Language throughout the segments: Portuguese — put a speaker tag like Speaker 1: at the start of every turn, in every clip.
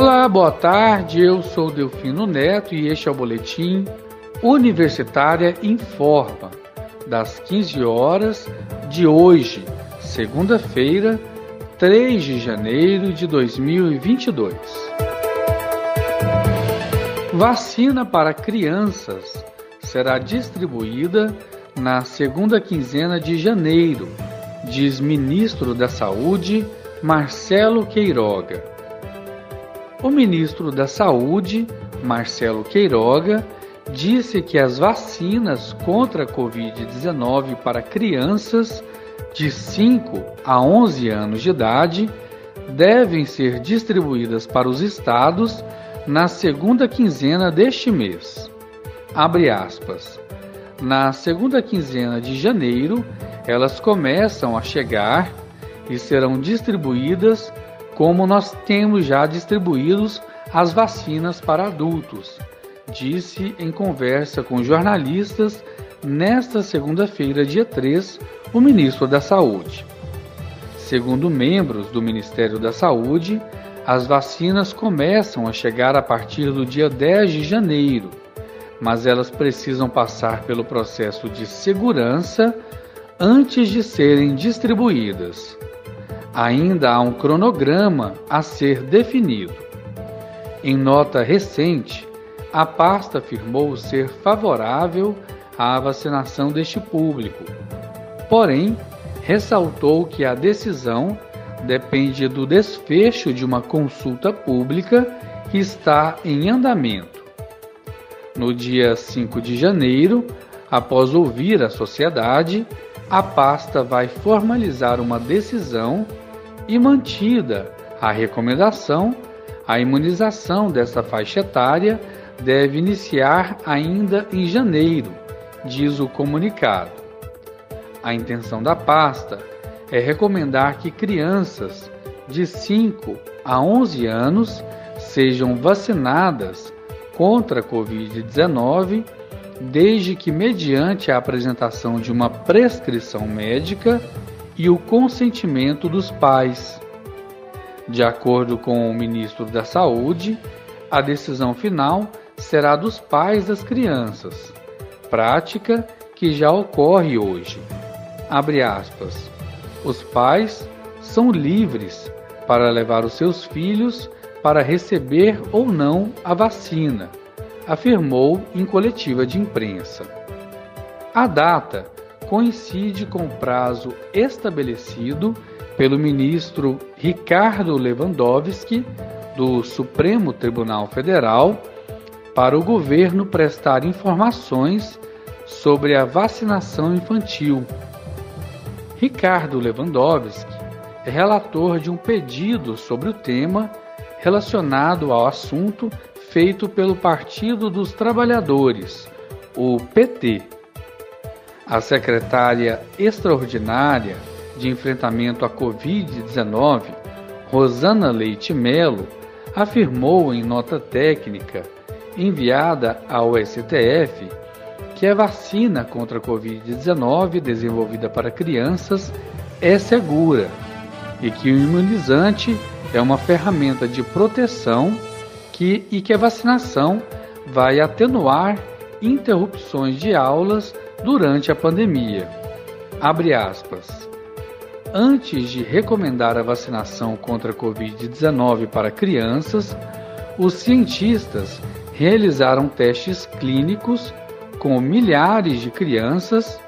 Speaker 1: Olá, boa tarde. Eu sou Delfino Neto e este é o boletim Universitária Informa, das 15 horas de hoje, segunda-feira, 3 de janeiro de 2022. Vacina para crianças será distribuída na segunda quinzena de janeiro, diz ministro da Saúde Marcelo Queiroga. O ministro da Saúde, Marcelo Queiroga, disse que as vacinas contra a Covid-19 para crianças de 5 a 11 anos de idade devem ser distribuídas para os estados na segunda quinzena deste mês. Abre aspas. Na segunda quinzena de janeiro, elas começam a chegar e serão distribuídas como nós temos já distribuídos as vacinas para adultos, disse em conversa com jornalistas nesta segunda-feira, dia 3, o ministro da Saúde. Segundo membros do Ministério da Saúde, as vacinas começam a chegar a partir do dia 10 de janeiro, mas elas precisam passar pelo processo de segurança antes de serem distribuídas ainda há um cronograma a ser definido. Em nota recente, a pasta afirmou ser favorável à vacinação deste público, porém, ressaltou que a decisão depende do desfecho de uma consulta pública que está em andamento. No dia 5 de janeiro, após ouvir a sociedade, a pasta vai formalizar uma decisão e mantida a recomendação, a imunização dessa faixa etária deve iniciar ainda em janeiro, diz o comunicado. A intenção da pasta é recomendar que crianças de 5 a 11 anos sejam vacinadas contra a Covid-19, desde que, mediante a apresentação de uma prescrição médica, e o consentimento dos pais. De acordo com o ministro da Saúde, a decisão final será dos pais das crianças, prática que já ocorre hoje. Aspas. Os pais são livres para levar os seus filhos para receber ou não a vacina, afirmou em coletiva de imprensa. A data coincide com o prazo estabelecido pelo ministro Ricardo Lewandowski, do Supremo Tribunal Federal, para o governo prestar informações sobre a vacinação infantil. Ricardo Lewandowski é relator de um pedido sobre o tema relacionado ao assunto feito pelo Partido dos Trabalhadores, o PT a secretária extraordinária de enfrentamento à Covid-19, Rosana Leite Melo, afirmou em nota técnica enviada ao STF que a vacina contra a Covid-19 desenvolvida para crianças é segura e que o imunizante é uma ferramenta de proteção que, e que a vacinação vai atenuar interrupções de aulas durante a pandemia. Abre aspas. Antes de recomendar a vacinação contra a Covid-19 para crianças, os cientistas realizaram testes clínicos com milhares de crianças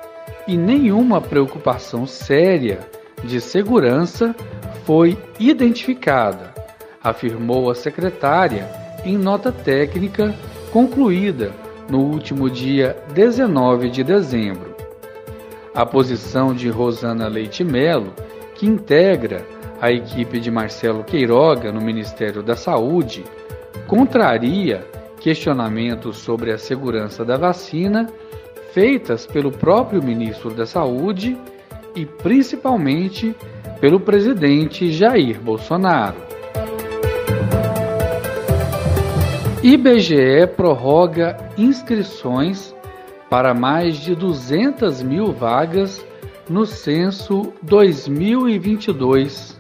Speaker 1: e nenhuma preocupação séria de segurança foi identificada, afirmou a secretária em nota técnica concluída no último dia 19 de dezembro. A posição de Rosana Leite Melo, que integra a equipe de Marcelo Queiroga no Ministério da Saúde, contraria questionamentos sobre a segurança da vacina feitas pelo próprio ministro da Saúde e principalmente pelo presidente Jair Bolsonaro. IBGE prorroga inscrições para mais de 200 mil vagas no censo 2022.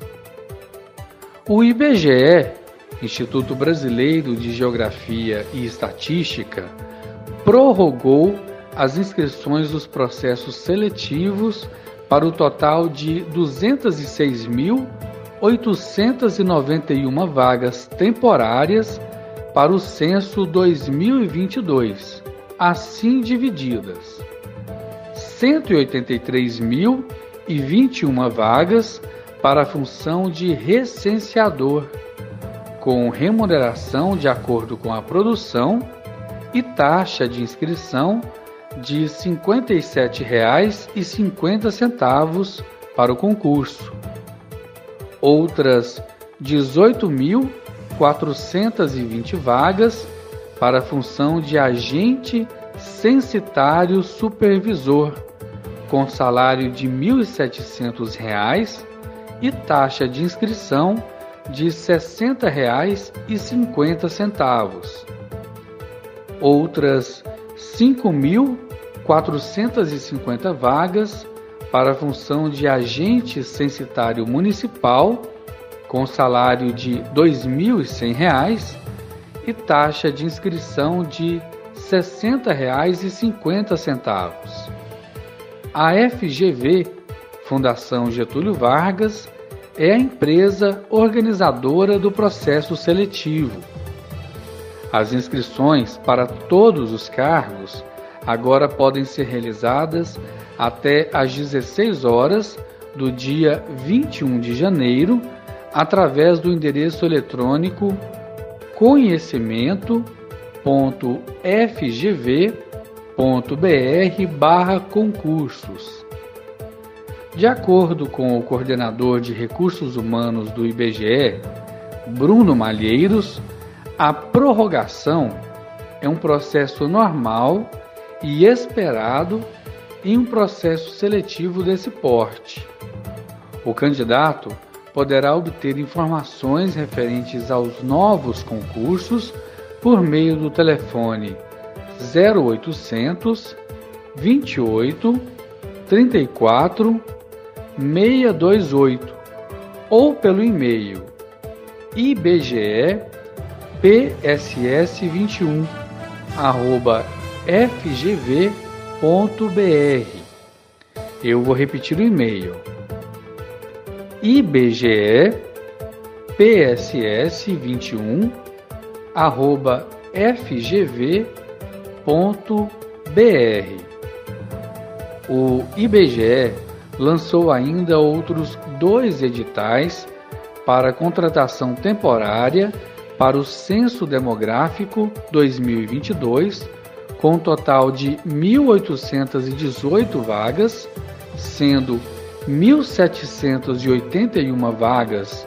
Speaker 1: O IBGE Instituto Brasileiro de Geografia e Estatística, prorrogou as inscrições dos processos seletivos para o total de 206.891 vagas temporárias para o censo 2022, assim divididas: 183.021 vagas para a função de recenseador, com remuneração de acordo com a produção e taxa de inscrição de R$ 57,50 para o concurso. Outras 18.420 vagas para a função de agente censitário supervisor, com salário de R$ 1.700 e taxa de inscrição de R$ 60,50. Outras 5.450 vagas para a função de agente censitário municipal, com salário de R$ 2.100 e taxa de inscrição de R$ 60,50. A FGV, Fundação Getúlio Vargas, é a empresa organizadora do processo seletivo as inscrições para todos os cargos agora podem ser realizadas até às 16 horas do dia 21 de janeiro através do endereço eletrônico conhecimento.fgv.br/concursos. De acordo com o coordenador de recursos humanos do IBGE, Bruno Malheiros, a prorrogação é um processo normal e esperado em um processo seletivo desse porte. O candidato poderá obter informações referentes aos novos concursos por meio do telefone 0800 28 34 628 ou pelo e-mail ibge pss21 arroba fgv.br. Eu vou repetir o e-mail. Ibge pss21 arroba fgv.br. O IBGE lançou ainda outros dois editais para contratação temporária para o Censo Demográfico 2022, com um total de 1.818 vagas, sendo 1.781 vagas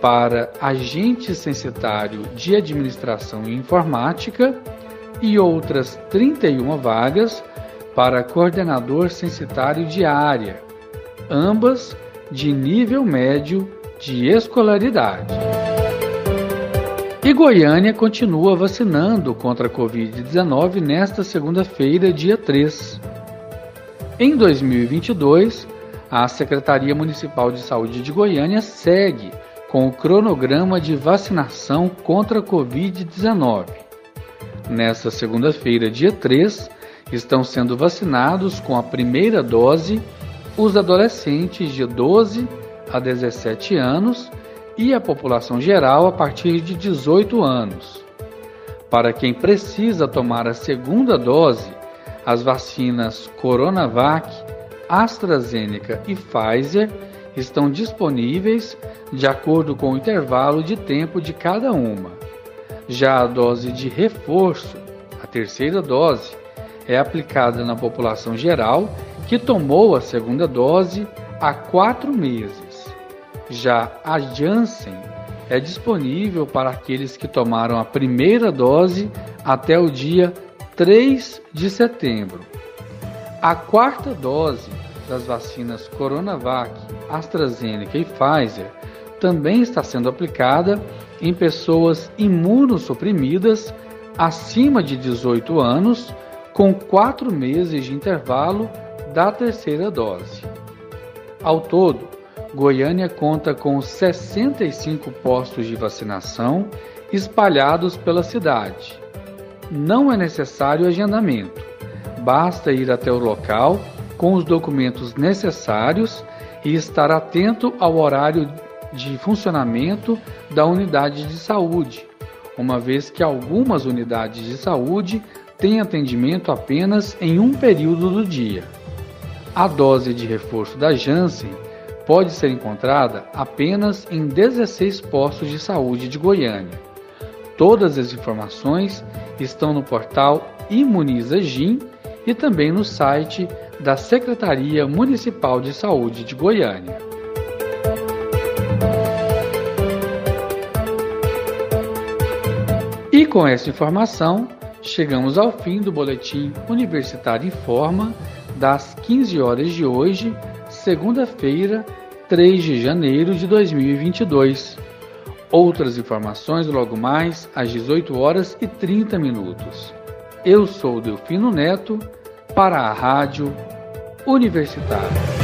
Speaker 1: para agente censitário de administração e informática e outras 31 vagas para coordenador censitário de área, ambas de nível médio de escolaridade. E Goiânia continua vacinando contra a Covid-19 nesta segunda-feira, dia 3. Em 2022, a Secretaria Municipal de Saúde de Goiânia segue com o cronograma de vacinação contra a Covid-19. Nesta segunda-feira, dia 3, estão sendo vacinados com a primeira dose os adolescentes de 12 a 17 anos e a população geral a partir de 18 anos. Para quem precisa tomar a segunda dose, as vacinas Coronavac, AstraZeneca e Pfizer estão disponíveis de acordo com o intervalo de tempo de cada uma. Já a dose de reforço, a terceira dose, é aplicada na população geral que tomou a segunda dose há quatro meses. Já a Janssen é disponível para aqueles que tomaram a primeira dose até o dia 3 de setembro. A quarta dose das vacinas Coronavac, AstraZeneca e Pfizer também está sendo aplicada em pessoas imunossuprimidas acima de 18 anos, com quatro meses de intervalo da terceira dose. Ao todo, Goiânia conta com 65 postos de vacinação espalhados pela cidade. Não é necessário agendamento, basta ir até o local com os documentos necessários e estar atento ao horário de funcionamento da unidade de saúde, uma vez que algumas unidades de saúde têm atendimento apenas em um período do dia. A dose de reforço da Janssen pode ser encontrada apenas em 16 postos de saúde de Goiânia. Todas as informações estão no portal Imuniza e também no site da Secretaria Municipal de Saúde de Goiânia. E com essa informação, chegamos ao fim do boletim Universitário Informa das 15 horas de hoje, segunda-feira, 3 de janeiro de 2022. Outras informações logo mais às 18 horas e 30 minutos. Eu sou Delfino Neto para a Rádio Universitária.